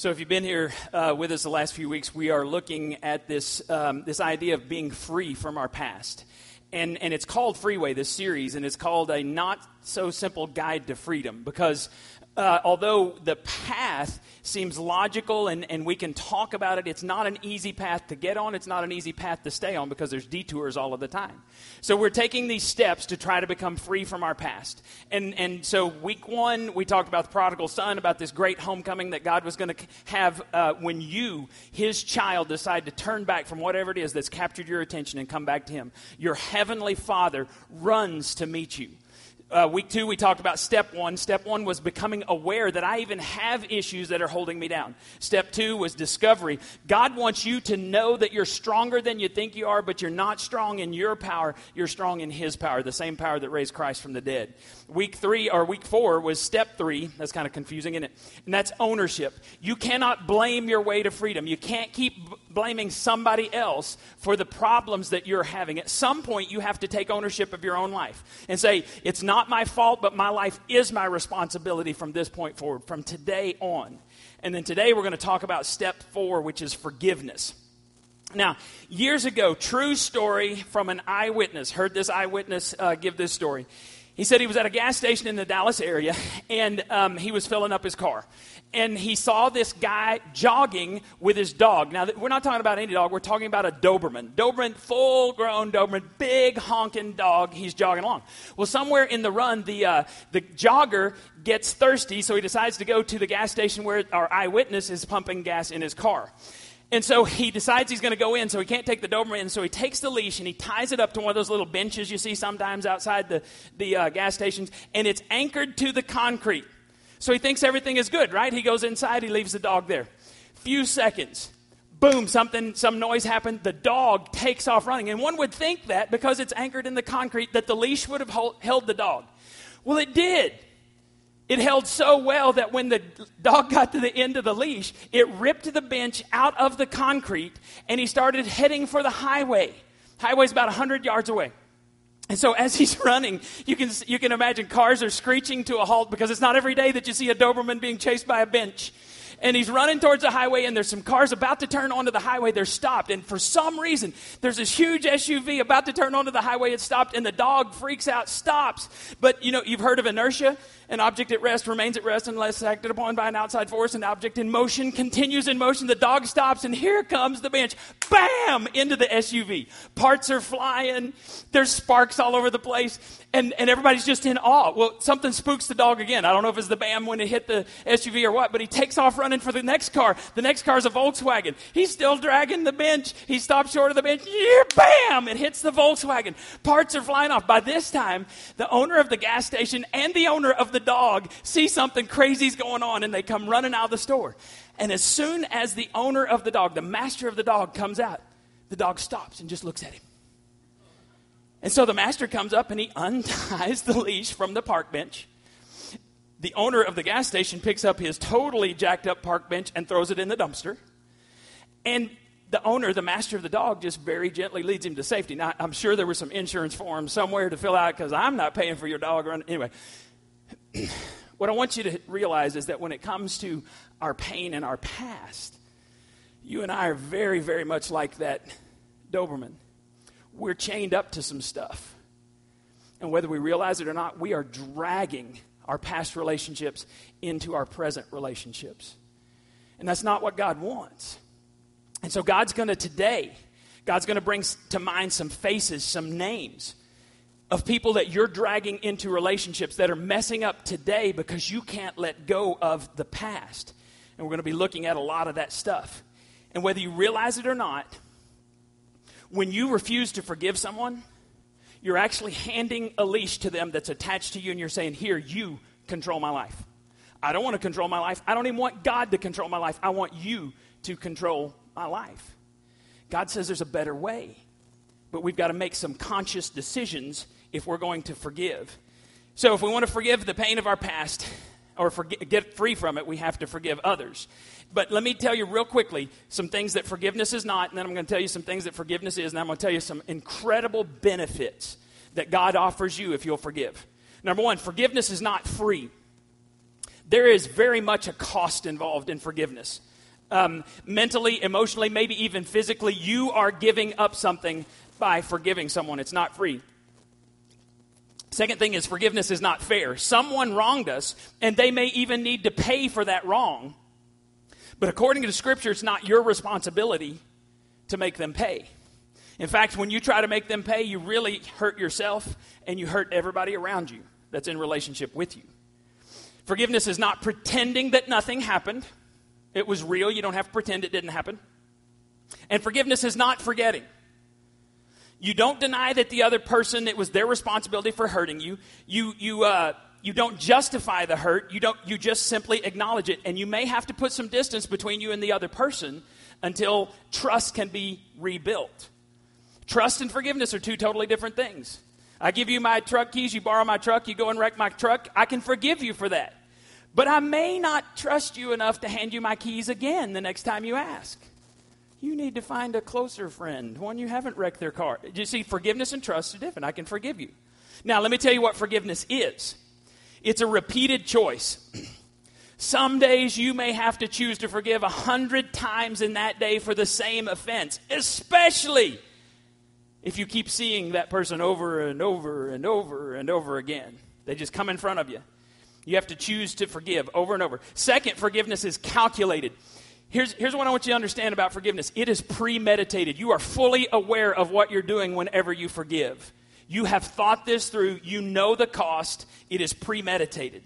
So, if you've been here uh, with us the last few weeks, we are looking at this, um, this idea of being free from our past. And, and it's called Freeway, this series, and it's called a not so simple guide to freedom because uh, although the path seems logical and, and we can talk about it, it's not an easy path to get on. It's not an easy path to stay on because there's detours all of the time. So we're taking these steps to try to become free from our past. And, and so, week one, we talked about the prodigal son, about this great homecoming that God was going to have uh, when you, his child, decide to turn back from whatever it is that's captured your attention and come back to him. Your heavenly father runs to meet you uh, week two, we talked about step one. Step one was becoming aware that I even have issues that are holding me down. Step two was discovery. God wants you to know that you're stronger than you think you are, but you're not strong in your power. You're strong in His power, the same power that raised Christ from the dead. Week three, or week four, was step three. That's kind of confusing, isn't it? And that's ownership. You cannot blame your way to freedom. You can't keep blaming somebody else for the problems that you're having. At some point, you have to take ownership of your own life and say, it's not my fault, but my life is my responsibility from this point forward, from today on. And then today, we're going to talk about step four, which is forgiveness. Now, years ago, true story from an eyewitness, heard this eyewitness uh, give this story. He said he was at a gas station in the Dallas area and um, he was filling up his car. And he saw this guy jogging with his dog. Now, we're not talking about any dog, we're talking about a Doberman. Doberman, full grown Doberman, big honking dog. He's jogging along. Well, somewhere in the run, the, uh, the jogger gets thirsty, so he decides to go to the gas station where our eyewitness is pumping gas in his car. And so he decides he's going to go in, so he can't take the Doberman. So he takes the leash and he ties it up to one of those little benches you see sometimes outside the, the uh, gas stations, and it's anchored to the concrete. So he thinks everything is good, right? He goes inside, he leaves the dog there. Few seconds, boom, something, some noise happened. The dog takes off running. And one would think that because it's anchored in the concrete, that the leash would have hold, held the dog. Well, it did. It held so well that when the dog got to the end of the leash, it ripped the bench out of the concrete and he started heading for the highway. Highway's about 100 yards away. And so as he's running, you can, you can imagine cars are screeching to a halt because it's not every day that you see a Doberman being chased by a bench and he's running towards the highway, and there's some cars about to turn onto the highway. They're stopped, and for some reason, there's this huge SUV about to turn onto the highway. It's stopped, and the dog freaks out, stops. But you know, you've heard of inertia. An object at rest remains at rest unless acted upon by an outside force. An object in motion continues in motion. The dog stops, and here comes the bench. Bam! Into the SUV. Parts are flying. There's sparks all over the place and, and everybody's just in awe. Well, something spooks the dog again. I don't know if it's the bam when it hit the SUV or what, but he takes off running for the next car. The next car is a Volkswagen. He's still dragging the bench. He stops short of the bench. Yeah, bam! It hits the Volkswagen. Parts are flying off. By this time, the owner of the gas station and the owner of the dog see something crazy's going on and they come running out of the store. And as soon as the owner of the dog, the master of the dog, comes out, the dog stops and just looks at him. And so the master comes up and he unties the leash from the park bench. The owner of the gas station picks up his totally jacked up park bench and throws it in the dumpster. And the owner, the master of the dog, just very gently leads him to safety. Now, I'm sure there was some insurance forms somewhere to fill out because I'm not paying for your dog. Run. Anyway, what I want you to realize is that when it comes to our pain and our past, you and I are very, very much like that Doberman we're chained up to some stuff. And whether we realize it or not, we are dragging our past relationships into our present relationships. And that's not what God wants. And so God's going to today, God's going to bring to mind some faces, some names of people that you're dragging into relationships that are messing up today because you can't let go of the past. And we're going to be looking at a lot of that stuff. And whether you realize it or not, when you refuse to forgive someone, you're actually handing a leash to them that's attached to you, and you're saying, Here, you control my life. I don't want to control my life. I don't even want God to control my life. I want you to control my life. God says there's a better way, but we've got to make some conscious decisions if we're going to forgive. So, if we want to forgive the pain of our past or get free from it, we have to forgive others. But let me tell you real quickly some things that forgiveness is not, and then I'm going to tell you some things that forgiveness is, and I'm going to tell you some incredible benefits that God offers you if you'll forgive. Number one, forgiveness is not free. There is very much a cost involved in forgiveness. Um, mentally, emotionally, maybe even physically, you are giving up something by forgiving someone. It's not free. Second thing is forgiveness is not fair. Someone wronged us, and they may even need to pay for that wrong. But according to scripture, it's not your responsibility to make them pay. In fact, when you try to make them pay, you really hurt yourself and you hurt everybody around you that's in relationship with you. Forgiveness is not pretending that nothing happened. It was real. You don't have to pretend it didn't happen. And forgiveness is not forgetting. You don't deny that the other person, it was their responsibility for hurting you. You, you, uh, you don't justify the hurt. You, don't, you just simply acknowledge it. And you may have to put some distance between you and the other person until trust can be rebuilt. Trust and forgiveness are two totally different things. I give you my truck keys, you borrow my truck, you go and wreck my truck. I can forgive you for that. But I may not trust you enough to hand you my keys again the next time you ask. You need to find a closer friend, one you haven't wrecked their car. You see, forgiveness and trust are different. I can forgive you. Now, let me tell you what forgiveness is it's a repeated choice. Some days you may have to choose to forgive a hundred times in that day for the same offense, especially if you keep seeing that person over and over and over and over again. They just come in front of you. You have to choose to forgive over and over. Second, forgiveness is calculated. Here's, here's what I want you to understand about forgiveness it is premeditated. You are fully aware of what you're doing whenever you forgive. You have thought this through, you know the cost, it is premeditated.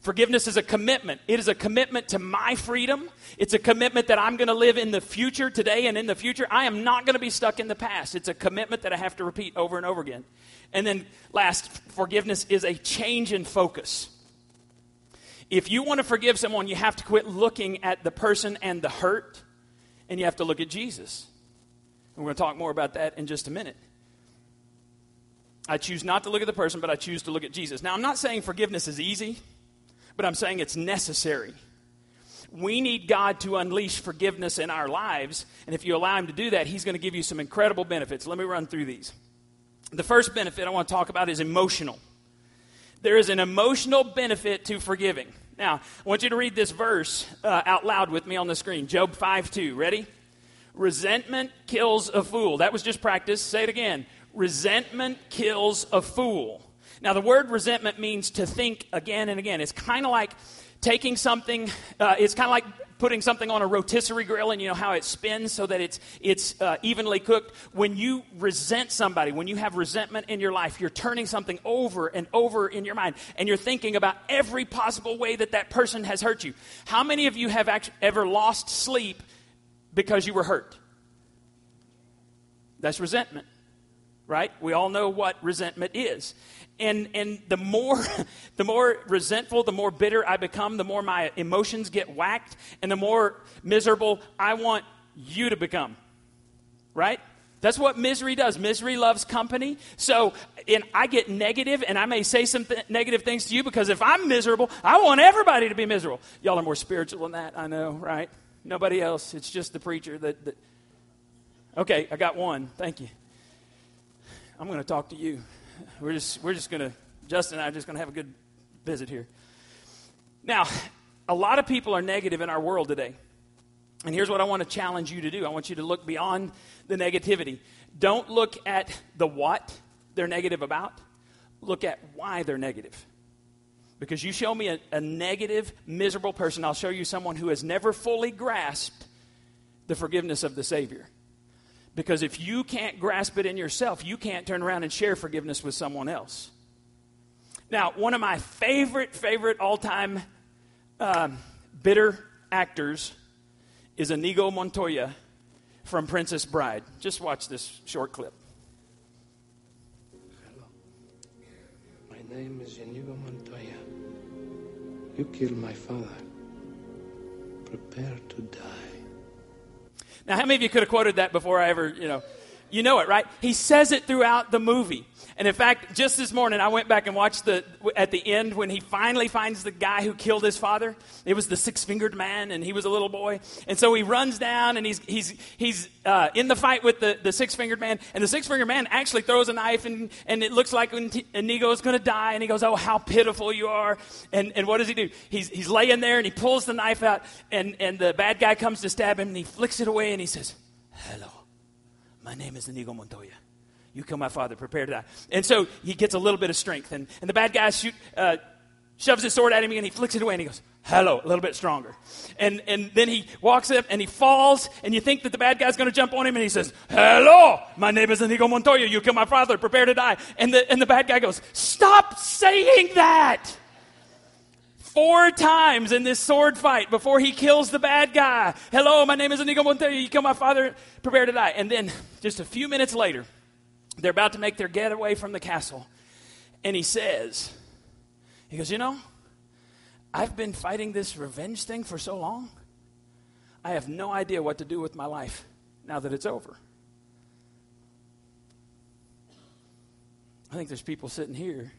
Forgiveness is a commitment. It is a commitment to my freedom. It's a commitment that I'm going to live in the future, today and in the future. I am not going to be stuck in the past. It's a commitment that I have to repeat over and over again. And then, last, forgiveness is a change in focus. If you want to forgive someone, you have to quit looking at the person and the hurt, and you have to look at Jesus. And we're going to talk more about that in just a minute. I choose not to look at the person, but I choose to look at Jesus. Now, I'm not saying forgiveness is easy, but I'm saying it's necessary. We need God to unleash forgiveness in our lives, and if you allow Him to do that, He's going to give you some incredible benefits. Let me run through these. The first benefit I want to talk about is emotional. There is an emotional benefit to forgiving. Now, I want you to read this verse uh, out loud with me on the screen Job 5 2. Ready? Resentment kills a fool. That was just practice. Say it again. Resentment kills a fool. Now, the word resentment means to think again and again. It's kind of like taking something, uh, it's kind of like putting something on a rotisserie grill and you know how it spins so that it's, it's uh, evenly cooked. When you resent somebody, when you have resentment in your life, you're turning something over and over in your mind and you're thinking about every possible way that that person has hurt you. How many of you have actually ever lost sleep because you were hurt? That's resentment, right? We all know what resentment is and and the more the more resentful the more bitter i become the more my emotions get whacked and the more miserable i want you to become. Right? That's what misery does. Misery loves company. So and i get negative and i may say some th- negative things to you because if i'm miserable i want everybody to be miserable. Y'all are more spiritual than that i know right? Nobody else. It's just the preacher that, that okay i got one. Thank you. I'm going to talk to you we're just we're just to Justin and I are just to have a good visit here. Now, a lot of people are negative in our world today. And here's what I want to challenge you to do. I want you to look beyond the negativity. Don't look at the what they're negative about. Look at why they're negative. Because you show me a, a negative, miserable person, I'll show you someone who has never fully grasped the forgiveness of the Savior. Because if you can't grasp it in yourself, you can't turn around and share forgiveness with someone else. Now, one of my favorite, favorite all time um, bitter actors is Inigo Montoya from Princess Bride. Just watch this short clip. Hello. My name is Inigo Montoya. You killed my father. Prepare to die. Now, how many of you could have quoted that before I ever, you know? You know it, right? He says it throughout the movie. And in fact, just this morning, I went back and watched the at the end when he finally finds the guy who killed his father. It was the six-fingered man, and he was a little boy. And so he runs down, and he's he's he's uh, in the fight with the, the six-fingered man. And the six-fingered man actually throws a knife, and, and it looks like Inigo is going to die. And he goes, "Oh, how pitiful you are!" And and what does he do? He's he's laying there, and he pulls the knife out, and and the bad guy comes to stab him, and he flicks it away, and he says, "Hello, my name is Inigo Montoya." You kill my father, prepare to die. And so he gets a little bit of strength. And, and the bad guy shoot, uh, shoves his sword at him and he flicks it away and he goes, hello, a little bit stronger. And, and then he walks up and he falls and you think that the bad guy's going to jump on him and he says, hello, my name is Inigo Montoya. You kill my father, prepare to die. And the, and the bad guy goes, stop saying that. Four times in this sword fight before he kills the bad guy. Hello, my name is Inigo Montoya. You kill my father, prepare to die. And then just a few minutes later, they're about to make their getaway from the castle. And he says, he goes, You know, I've been fighting this revenge thing for so long. I have no idea what to do with my life now that it's over. I think there's people sitting here,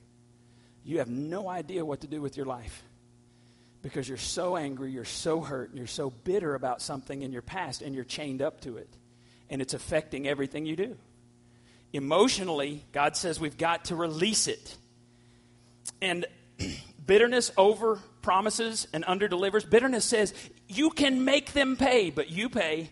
you have no idea what to do with your life because you're so angry, you're so hurt, and you're so bitter about something in your past, and you're chained up to it, and it's affecting everything you do. Emotionally, God says we've got to release it. And bitterness over promises and under delivers. Bitterness says you can make them pay, but you pay,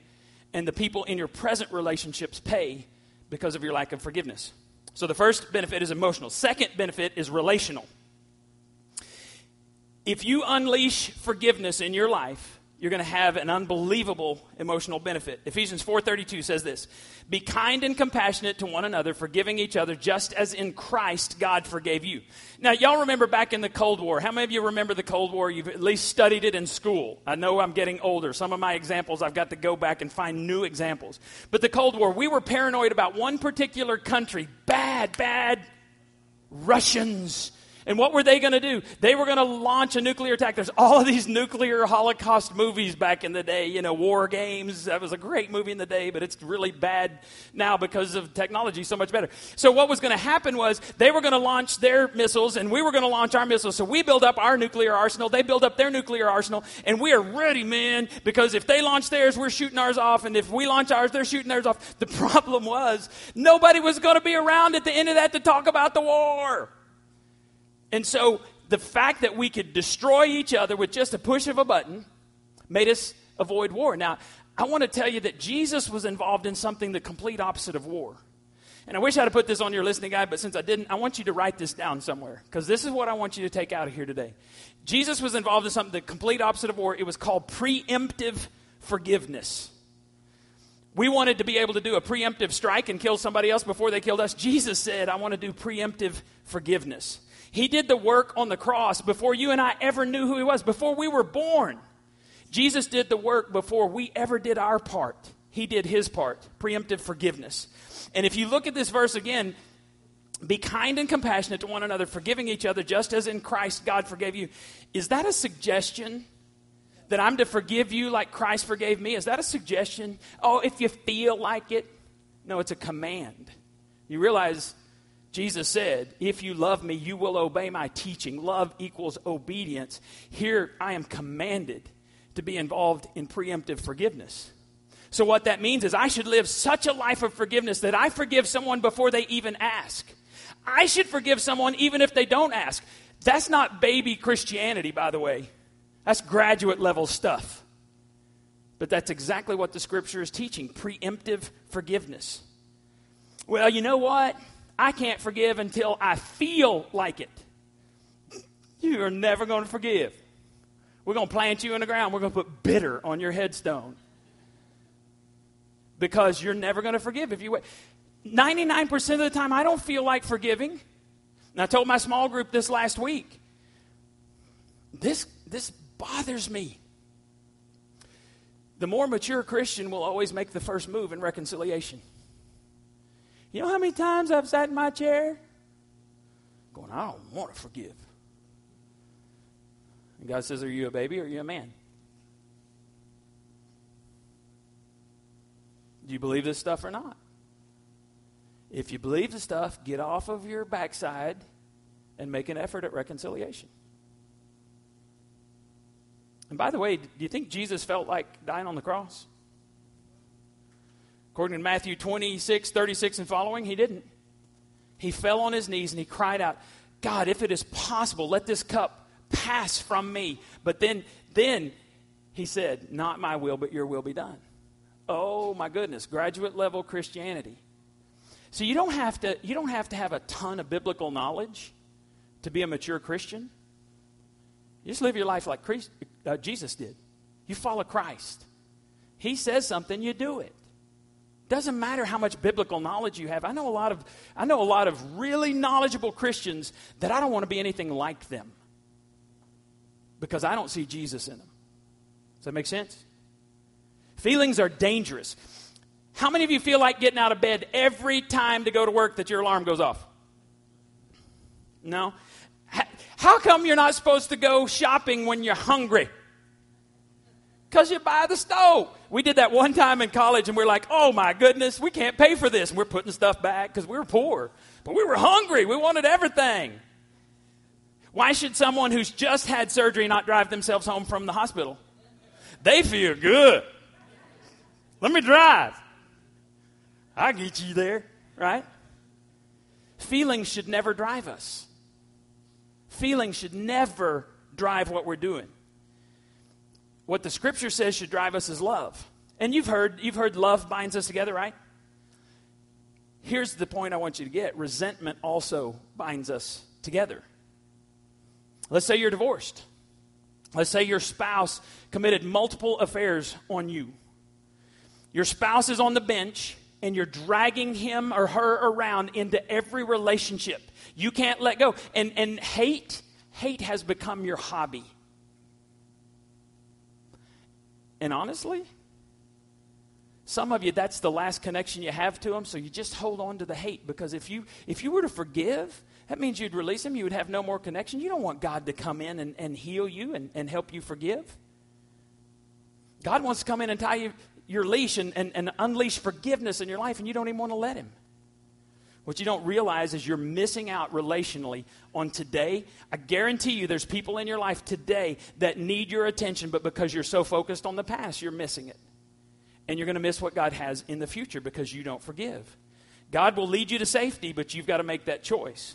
and the people in your present relationships pay because of your lack of forgiveness. So the first benefit is emotional. Second benefit is relational. If you unleash forgiveness in your life, you're going to have an unbelievable emotional benefit. Ephesians 4:32 says this: "Be kind and compassionate to one another, forgiving each other just as in Christ God forgave you." Now, y'all remember back in the Cold War. How many of you remember the Cold War? You've at least studied it in school. I know I'm getting older. Some of my examples I've got to go back and find new examples. But the Cold War, we were paranoid about one particular country. Bad, bad Russians and what were they going to do? They were going to launch a nuclear attack. There's all of these nuclear Holocaust movies back in the day, you know, War Games. That was a great movie in the day, but it's really bad now because of technology so much better. So what was going to happen was they were going to launch their missiles and we were going to launch our missiles. So we build up our nuclear arsenal. They build up their nuclear arsenal and we are ready, man, because if they launch theirs, we're shooting ours off. And if we launch ours, they're shooting theirs off. The problem was nobody was going to be around at the end of that to talk about the war. And so the fact that we could destroy each other with just a push of a button made us avoid war. Now, I want to tell you that Jesus was involved in something the complete opposite of war. And I wish I'd put this on your listening guide, but since I didn't, I want you to write this down somewhere because this is what I want you to take out of here today. Jesus was involved in something the complete opposite of war. It was called preemptive forgiveness. We wanted to be able to do a preemptive strike and kill somebody else before they killed us. Jesus said, I want to do preemptive forgiveness. He did the work on the cross before you and I ever knew who He was, before we were born. Jesus did the work before we ever did our part. He did His part, preemptive forgiveness. And if you look at this verse again, be kind and compassionate to one another, forgiving each other just as in Christ God forgave you. Is that a suggestion? That I'm to forgive you like Christ forgave me? Is that a suggestion? Oh, if you feel like it? No, it's a command. You realize Jesus said, If you love me, you will obey my teaching. Love equals obedience. Here I am commanded to be involved in preemptive forgiveness. So, what that means is I should live such a life of forgiveness that I forgive someone before they even ask. I should forgive someone even if they don't ask. That's not baby Christianity, by the way. That's graduate level stuff. But that's exactly what the scripture is teaching preemptive forgiveness. Well, you know what? I can't forgive until I feel like it. You are never going to forgive. We're going to plant you in the ground. We're going to put bitter on your headstone. Because you're never going to forgive if you wait. 99% of the time, I don't feel like forgiving. And I told my small group this last week. This, this bothers me. The more mature Christian will always make the first move in reconciliation. You know how many times I've sat in my chair going, I don't want to forgive. And God says, Are you a baby or are you a man? Do you believe this stuff or not? If you believe the stuff, get off of your backside and make an effort at reconciliation. And by the way, do you think Jesus felt like dying on the cross? According to Matthew 26, 36 and following, he didn't. He fell on his knees and he cried out, God, if it is possible, let this cup pass from me. But then, then he said, Not my will, but your will be done. Oh my goodness, graduate level Christianity. So you don't have to you don't have to have a ton of biblical knowledge to be a mature Christian. You just live your life like Christ, uh, Jesus did. You follow Christ. He says something, you do it. Doesn't matter how much biblical knowledge you have. I know a lot of I know a lot of really knowledgeable Christians that I don't want to be anything like them because I don't see Jesus in them. Does that make sense? Feelings are dangerous. How many of you feel like getting out of bed every time to go to work that your alarm goes off? No? How come you're not supposed to go shopping when you're hungry? Because you buy the stove. We did that one time in college and we're like, oh my goodness, we can't pay for this. And we're putting stuff back because we were poor. But we were hungry. We wanted everything. Why should someone who's just had surgery not drive themselves home from the hospital? They feel good. Let me drive. I'll get you there, right? Feelings should never drive us. Feelings should never drive what we're doing. What the scripture says should drive us is love. And you've heard you've heard love binds us together, right? Here's the point I want you to get. Resentment also binds us together. Let's say you're divorced. Let's say your spouse committed multiple affairs on you. Your spouse is on the bench and you're dragging him or her around into every relationship. You can't let go. And, and hate, hate has become your hobby. And honestly, some of you, that's the last connection you have to them, so you just hold on to the hate. Because if you, if you were to forgive, that means you'd release him, you would have no more connection. You don't want God to come in and, and heal you and, and help you forgive. God wants to come in and tie you your leash and, and, and unleash forgiveness in your life, and you don't even want to let him. What you don't realize is you're missing out relationally on today. I guarantee you there's people in your life today that need your attention, but because you're so focused on the past, you're missing it. And you're going to miss what God has in the future because you don't forgive. God will lead you to safety, but you've got to make that choice.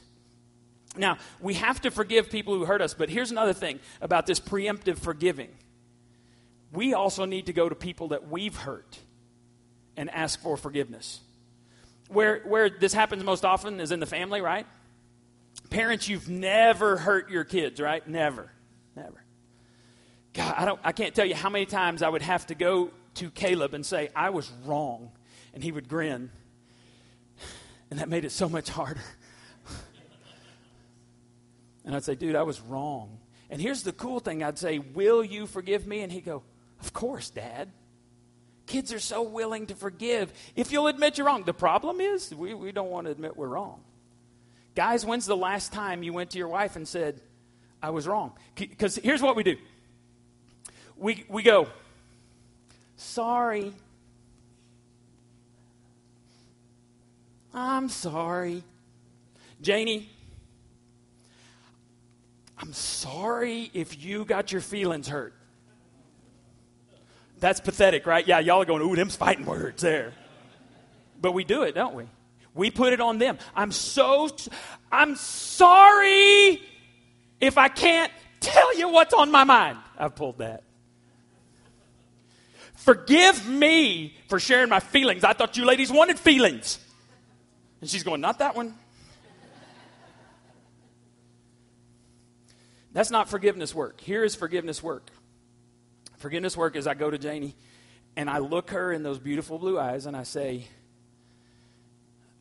Now, we have to forgive people who hurt us, but here's another thing about this preemptive forgiving. We also need to go to people that we've hurt and ask for forgiveness. Where, where this happens most often is in the family, right? Parents, you've never hurt your kids, right? Never. Never. God, I, don't, I can't tell you how many times I would have to go to Caleb and say, I was wrong. And he would grin. And that made it so much harder. And I'd say, dude, I was wrong. And here's the cool thing I'd say, will you forgive me? And he'd go, of course, Dad. Kids are so willing to forgive if you'll admit you're wrong. The problem is, we, we don't want to admit we're wrong. Guys, when's the last time you went to your wife and said, I was wrong? Because here's what we do we, we go, sorry. I'm sorry. Janie, I'm sorry if you got your feelings hurt. That's pathetic, right? Yeah, y'all are going, ooh, them's fighting words there. But we do it, don't we? We put it on them. I'm so, I'm sorry if I can't tell you what's on my mind. I've pulled that. Forgive me for sharing my feelings. I thought you ladies wanted feelings. And she's going, not that one. That's not forgiveness work. Here is forgiveness work. Forgiveness work is I go to Janie and I look her in those beautiful blue eyes and I say,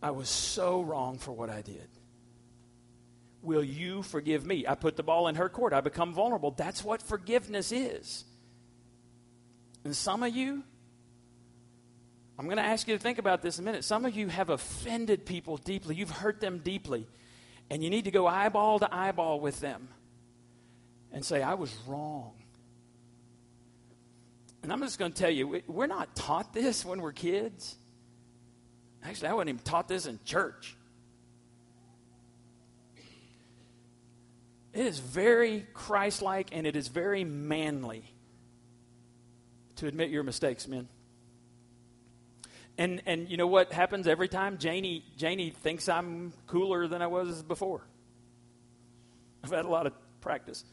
I was so wrong for what I did. Will you forgive me? I put the ball in her court. I become vulnerable. That's what forgiveness is. And some of you, I'm going to ask you to think about this a minute. Some of you have offended people deeply, you've hurt them deeply, and you need to go eyeball to eyeball with them and say, I was wrong. And I'm just going to tell you, we're not taught this when we're kids. Actually, I wasn't even taught this in church. It is very Christ like and it is very manly to admit your mistakes, men. And and you know what happens every time? Janie Janie thinks I'm cooler than I was before. I've had a lot of practice.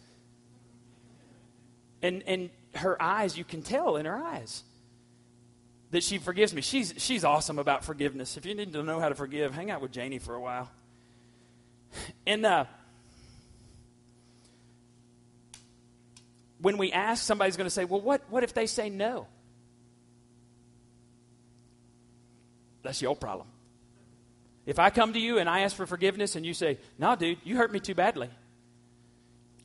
And and her eyes, you can tell in her eyes that she forgives me. She's she's awesome about forgiveness. If you need to know how to forgive, hang out with Janie for a while. And uh, when we ask, somebody's going to say, "Well, what what if they say no?" That's your problem. If I come to you and I ask for forgiveness and you say, No, dude, you hurt me too badly,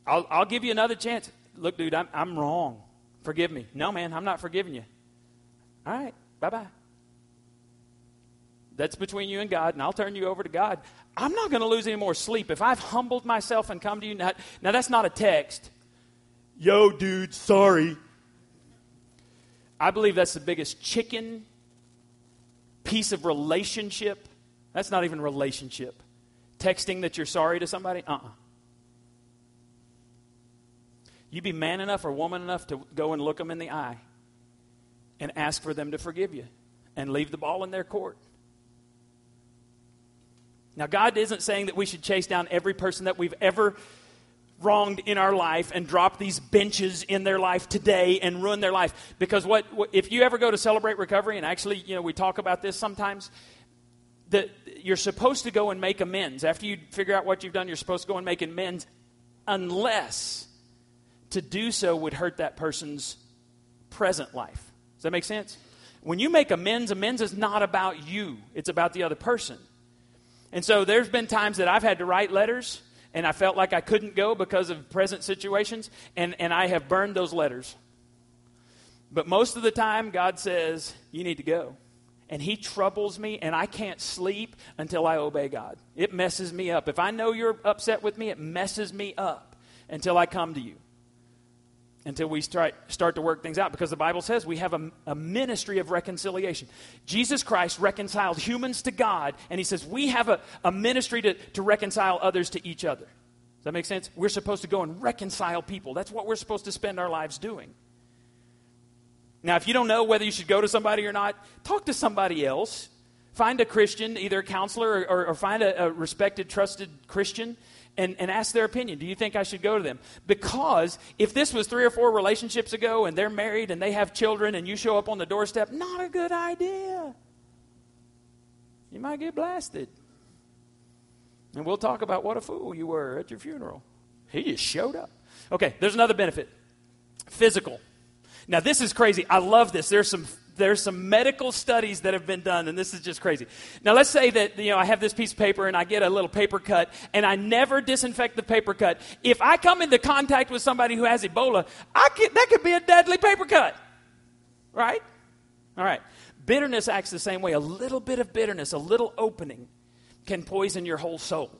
I'll, I'll give you another chance. Look, dude, I'm, I'm wrong. Forgive me. No, man, I'm not forgiving you. All right, bye bye. That's between you and God, and I'll turn you over to God. I'm not going to lose any more sleep. If I've humbled myself and come to you, now, now that's not a text. Yo, dude, sorry. I believe that's the biggest chicken piece of relationship. That's not even relationship. Texting that you're sorry to somebody? Uh uh-uh. You be man enough or woman enough to go and look them in the eye and ask for them to forgive you and leave the ball in their court. Now, God isn't saying that we should chase down every person that we've ever wronged in our life and drop these benches in their life today and ruin their life. Because what, what if you ever go to celebrate recovery, and actually, you know, we talk about this sometimes, that you're supposed to go and make amends. After you figure out what you've done, you're supposed to go and make amends, unless to do so would hurt that person's present life. Does that make sense? When you make amends, amends is not about you, it's about the other person. And so there's been times that I've had to write letters and I felt like I couldn't go because of present situations, and, and I have burned those letters. But most of the time, God says, You need to go. And He troubles me, and I can't sleep until I obey God. It messes me up. If I know you're upset with me, it messes me up until I come to you until we start, start to work things out because the Bible says we have a, a, ministry of reconciliation. Jesus Christ reconciled humans to God, and he says we have a, a ministry to, to reconcile others to each other. Does that make sense? We're supposed to go and reconcile people. That's what we're supposed to spend our lives doing. Now, if you don't know whether you should go to somebody or not, talk to somebody else. Find a Christian, either a counselor or, or, or find a, a respected, trusted Christian and, and ask their opinion. Do you think I should go to them? Because if this was three or four relationships ago and they're married and they have children and you show up on the doorstep, not a good idea. You might get blasted. And we'll talk about what a fool you were at your funeral. He just showed up. Okay, there's another benefit physical. Now, this is crazy. I love this. There's some there's some medical studies that have been done, and this is just crazy. Now, let's say that you know I have this piece of paper and I get a little paper cut, and I never disinfect the paper cut. If I come into contact with somebody who has Ebola, I could, that could be a deadly paper cut, right? All right. Bitterness acts the same way. A little bit of bitterness, a little opening, can poison your whole soul.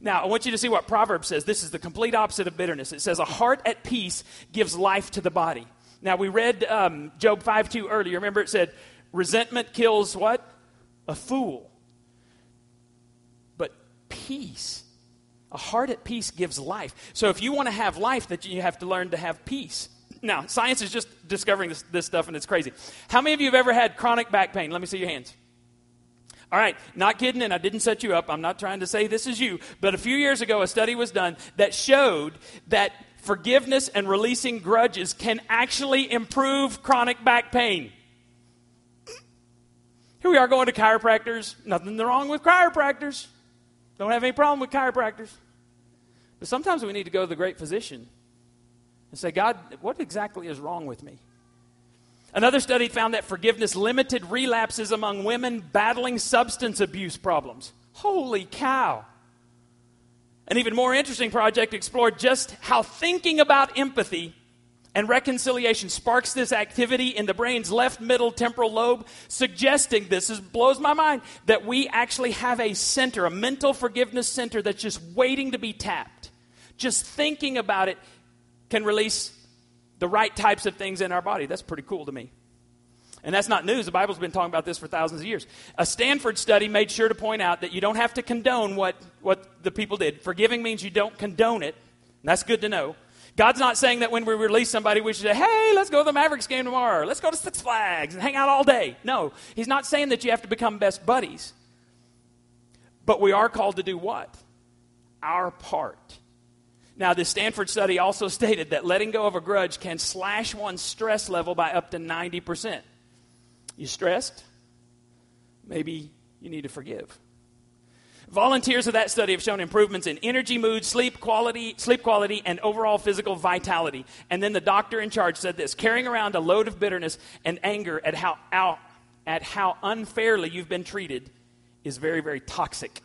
Now, I want you to see what Proverbs says. This is the complete opposite of bitterness. It says, A heart at peace gives life to the body. Now, we read um, Job 5 2 earlier. Remember, it said, resentment kills what? A fool. But peace, a heart at peace gives life. So, if you want to have life, that you have to learn to have peace. Now, science is just discovering this, this stuff, and it's crazy. How many of you have ever had chronic back pain? Let me see your hands. All right, not kidding, and I didn't set you up. I'm not trying to say this is you, but a few years ago, a study was done that showed that forgiveness and releasing grudges can actually improve chronic back pain. Here we are going to chiropractors. Nothing wrong with chiropractors. Don't have any problem with chiropractors. But sometimes we need to go to the great physician and say, God, what exactly is wrong with me? Another study found that forgiveness limited relapses among women battling substance abuse problems. Holy cow. An even more interesting project explored just how thinking about empathy and reconciliation sparks this activity in the brain's left middle temporal lobe, suggesting this is, blows my mind that we actually have a center, a mental forgiveness center that's just waiting to be tapped. Just thinking about it can release the right types of things in our body. That's pretty cool to me. And that's not news. The Bible's been talking about this for thousands of years. A Stanford study made sure to point out that you don't have to condone what, what the people did. Forgiving means you don't condone it. that's good to know. God's not saying that when we release somebody, we should say, hey, let's go to the Mavericks game tomorrow. Let's go to Six Flags and hang out all day. No, He's not saying that you have to become best buddies. But we are called to do what? Our part. Now, this Stanford study also stated that letting go of a grudge can slash one's stress level by up to 90%. You stressed? Maybe you need to forgive. Volunteers of that study have shown improvements in energy, mood, sleep quality, sleep quality, and overall physical vitality. And then the doctor in charge said this: carrying around a load of bitterness and anger at how, how at how unfairly you've been treated is very, very toxic.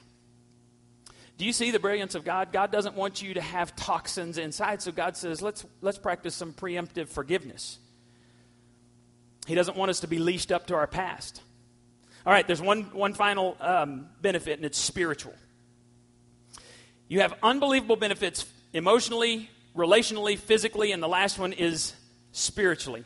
Do you see the brilliance of God? God doesn't want you to have toxins inside, so God says, let's, let's practice some preemptive forgiveness. He doesn't want us to be leashed up to our past. All right, there's one, one final um, benefit, and it's spiritual. You have unbelievable benefits emotionally, relationally, physically, and the last one is spiritually.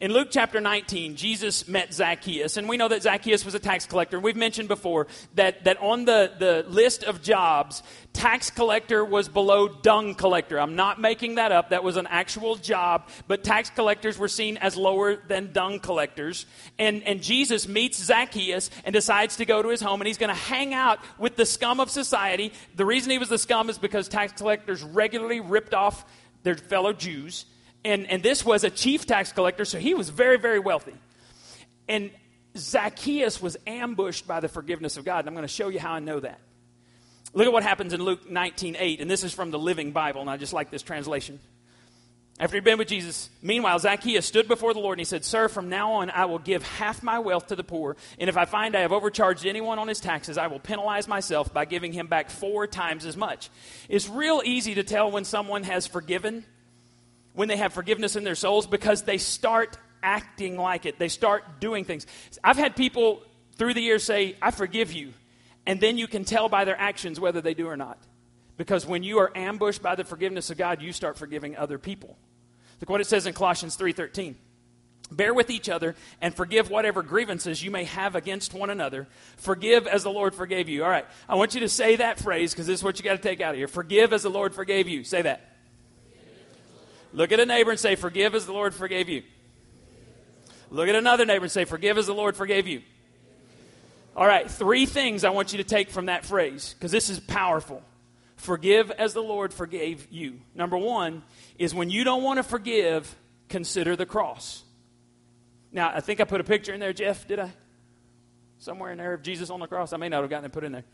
In Luke chapter 19, Jesus met Zacchaeus, and we know that Zacchaeus was a tax collector. We've mentioned before that, that on the, the list of jobs, tax collector was below dung collector. I'm not making that up. That was an actual job, but tax collectors were seen as lower than dung collectors. And, and Jesus meets Zacchaeus and decides to go to his home, and he's going to hang out with the scum of society. The reason he was the scum is because tax collectors regularly ripped off their fellow Jews and, and this was a chief tax collector, so he was very, very wealthy. And Zacchaeus was ambushed by the forgiveness of God. And I'm going to show you how I know that. Look at what happens in Luke 19 8, and this is from the Living Bible, and I just like this translation. After he'd been with Jesus, meanwhile, Zacchaeus stood before the Lord and he said, Sir, from now on I will give half my wealth to the poor, and if I find I have overcharged anyone on his taxes, I will penalize myself by giving him back four times as much. It's real easy to tell when someone has forgiven when they have forgiveness in their souls because they start acting like it. They start doing things. I've had people through the years say, I forgive you. And then you can tell by their actions whether they do or not. Because when you are ambushed by the forgiveness of God, you start forgiving other people. Look what it says in Colossians 3:13. Bear with each other and forgive whatever grievances you may have against one another. Forgive as the Lord forgave you. All right. I want you to say that phrase because this is what you got to take out of here. Forgive as the Lord forgave you. Say that. Look at a neighbor and say, Forgive as the Lord forgave you. Look at another neighbor and say, Forgive as the Lord forgave you. All right, three things I want you to take from that phrase because this is powerful. Forgive as the Lord forgave you. Number one is when you don't want to forgive, consider the cross. Now, I think I put a picture in there, Jeff, did I? Somewhere in there of Jesus on the cross. I may not have gotten it put in there.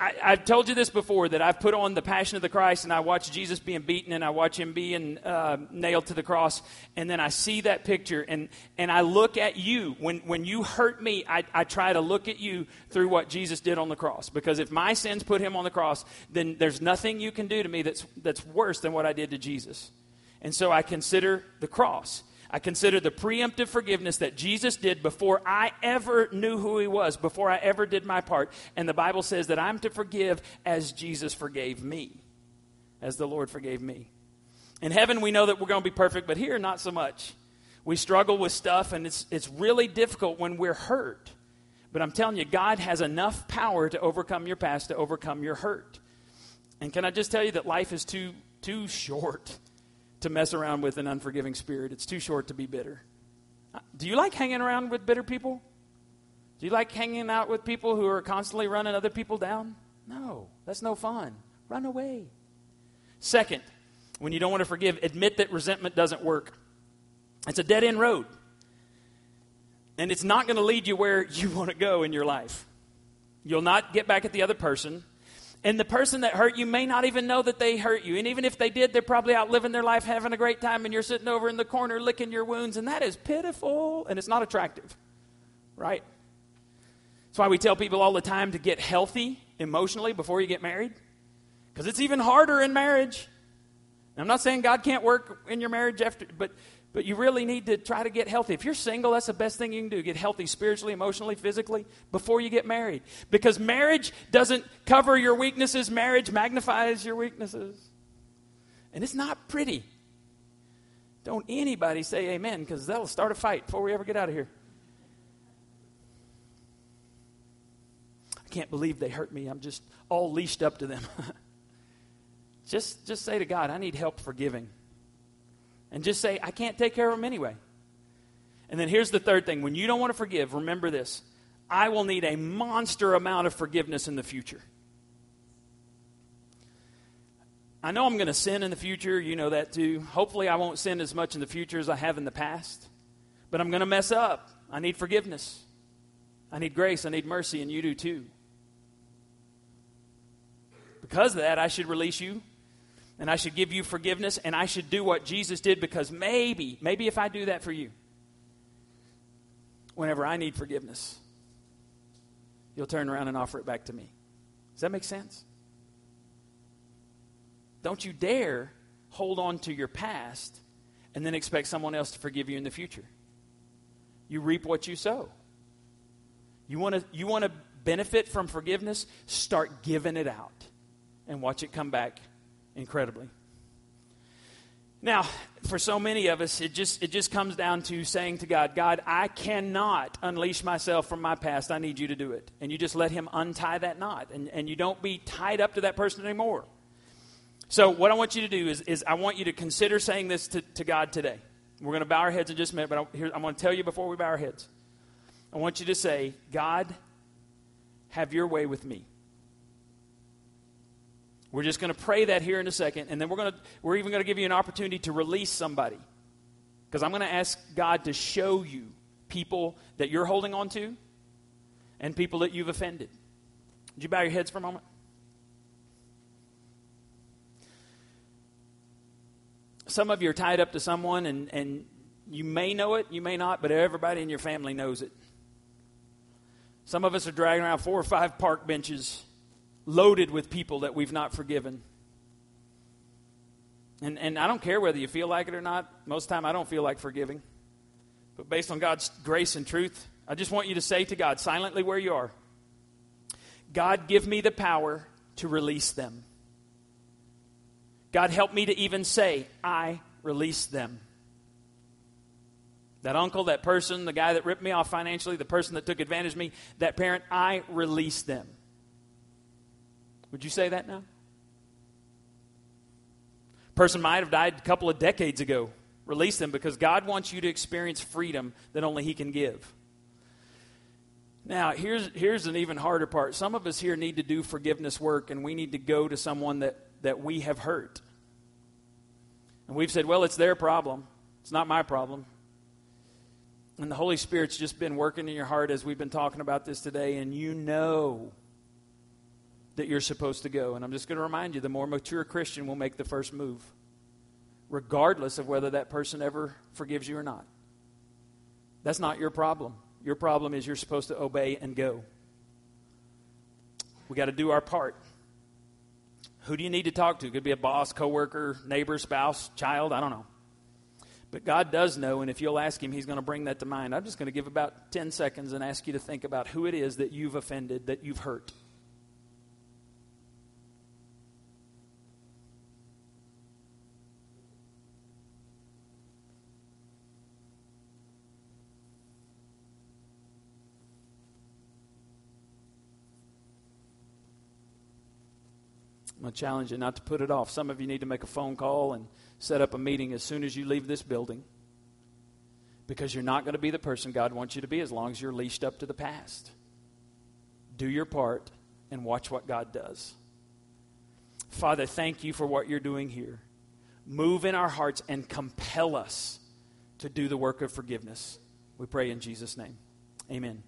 I, have told you this before that I've put on the Passion of the Christ and I watch Jesus being beaten and I watch him being uh, nailed to the cross and then I see that picture and, and I look at you. When, when you hurt me, I, I try to look at you through what Jesus did on the cross. Because if my sins put him on the cross, then there's nothing you can do to me that's, that's worse than what I did to Jesus. And so I consider the cross. I consider the preemptive forgiveness that Jesus did before I ever knew who he was, before I ever did my part. And the Bible says that I'm to forgive as Jesus forgave me, as the Lord forgave me. In heaven, we know that we're going to be perfect, but here, not so much. We struggle with stuff, and it's, it's really difficult when we're hurt. But I'm telling you, God has enough power to overcome your past, to overcome your hurt. And can I just tell you that life is too, too short to mess around with an unforgiving spirit. It's too short to be bitter. Uh, do you like hanging around with bitter people? Do you like hanging out with people who are constantly running other people down? No, that's no fun. Run away. Second, when you don't want to forgive, admit that resentment doesn't work. It's a dead end road. And it's not going to lead you where you want to go in your life. You'll not get back at the other person. And the person that hurt you may not even know that they hurt you. And even if they did, they're probably out living their life, having a great time, and you're sitting over in the corner licking your wounds. And that is pitiful and it's not attractive, right? That's why we tell people all the time to get healthy emotionally before you get married, because it's even harder in marriage. I'm not saying God can't work in your marriage after, but but you really need to try to get healthy. If you're single, that's the best thing you can do. Get healthy spiritually, emotionally, physically before you get married. Because marriage doesn't cover your weaknesses, marriage magnifies your weaknesses. And it's not pretty Don't anybody say amen because that'll start a fight before we ever get out of here. I can't believe they hurt me. I'm just all leashed up to them. just, just say to God, I need help forgiving. And just say, I can't take care of them anyway. And then here's the third thing when you don't want to forgive, remember this I will need a monster amount of forgiveness in the future. I know I'm going to sin in the future. You know that too. Hopefully, I won't sin as much in the future as I have in the past. But I'm going to mess up. I need forgiveness. I need grace. I need mercy, and you do too. Because of that, I should release you and I should give you forgiveness and I should do what Jesus did because maybe, maybe if I do that for you, whenever I need forgiveness, you'll turn around and offer it back to me. Does that make sense? Don't you dare hold on to your past and then expect someone else to forgive you in the future. You reap what you sow. You want to you want to benefit from forgiveness? Start giving it out and watch it come back incredibly. Now, for so many of us, it just, it just comes down to saying to God, God, I cannot unleash myself from my past. I need you to do it. And you just let Him untie that knot, and, and you don't be tied up to that person anymore. So, what I want you to do is, is I want you to consider saying this to, to God today. We're going to bow our heads in just a minute, but I, here, I'm going to tell you before we bow our heads. I want you to say, God, have your way with me. We're just going to pray that here in a second, and then we're going to we're even going to give you an opportunity to release somebody. Because I'm going to ask God to show you people that you're holding on to and people that you've offended. Would you bow your heads for a moment? Some of you are tied up to someone, and, and you may know it, you may not, but everybody in your family knows it. Some of us are dragging around four or five park benches loaded with people that we've not forgiven. And, and I don't care whether you feel like it or not. Most of the time, I don't feel like forgiving. But based on God's grace and truth, I just want you to say to God, silently where you are, God, give me the power to release them. God, help me to even say, I release them. That uncle, that person, the guy that ripped me off financially, the person that took advantage of me, that parent, I release them. Would you say that now? Person might have died a couple of decades ago. Release them because God wants you to experience freedom that only He can give. Now, here's, here's an even harder part. Some of us here need to do forgiveness work, and we need to go to someone that, that we have hurt. And we've said, well, it's their problem. It's not my problem. And the Holy Spirit's just been working in your heart as we've been talking about this today, and you know that you're supposed to go. And I'm just going to remind you the more mature Christian will make the first move, regardless of whether that person ever forgives you or not. That's not your problem. Your problem is you're supposed to obey and go. We got to do our part. Who do you need to talk to? It Could be a boss, coworker, neighbor, spouse, child, I don't know. But God does know, and if you'll ask Him, He's going to bring that to mind. I'm just going to give about 10 seconds and ask you to think about who it is that you've offended, that you've hurt. To challenge you not to put it off. Some of you need to make a phone call and set up a meeting as soon as you leave this building because you're not going to be the person God wants you to be as long as you're leashed up to the past. Do your part and watch what God does. Father, thank you for what you're doing here. Move in our hearts and compel us to do the work of forgiveness. We pray in Jesus' name. Amen.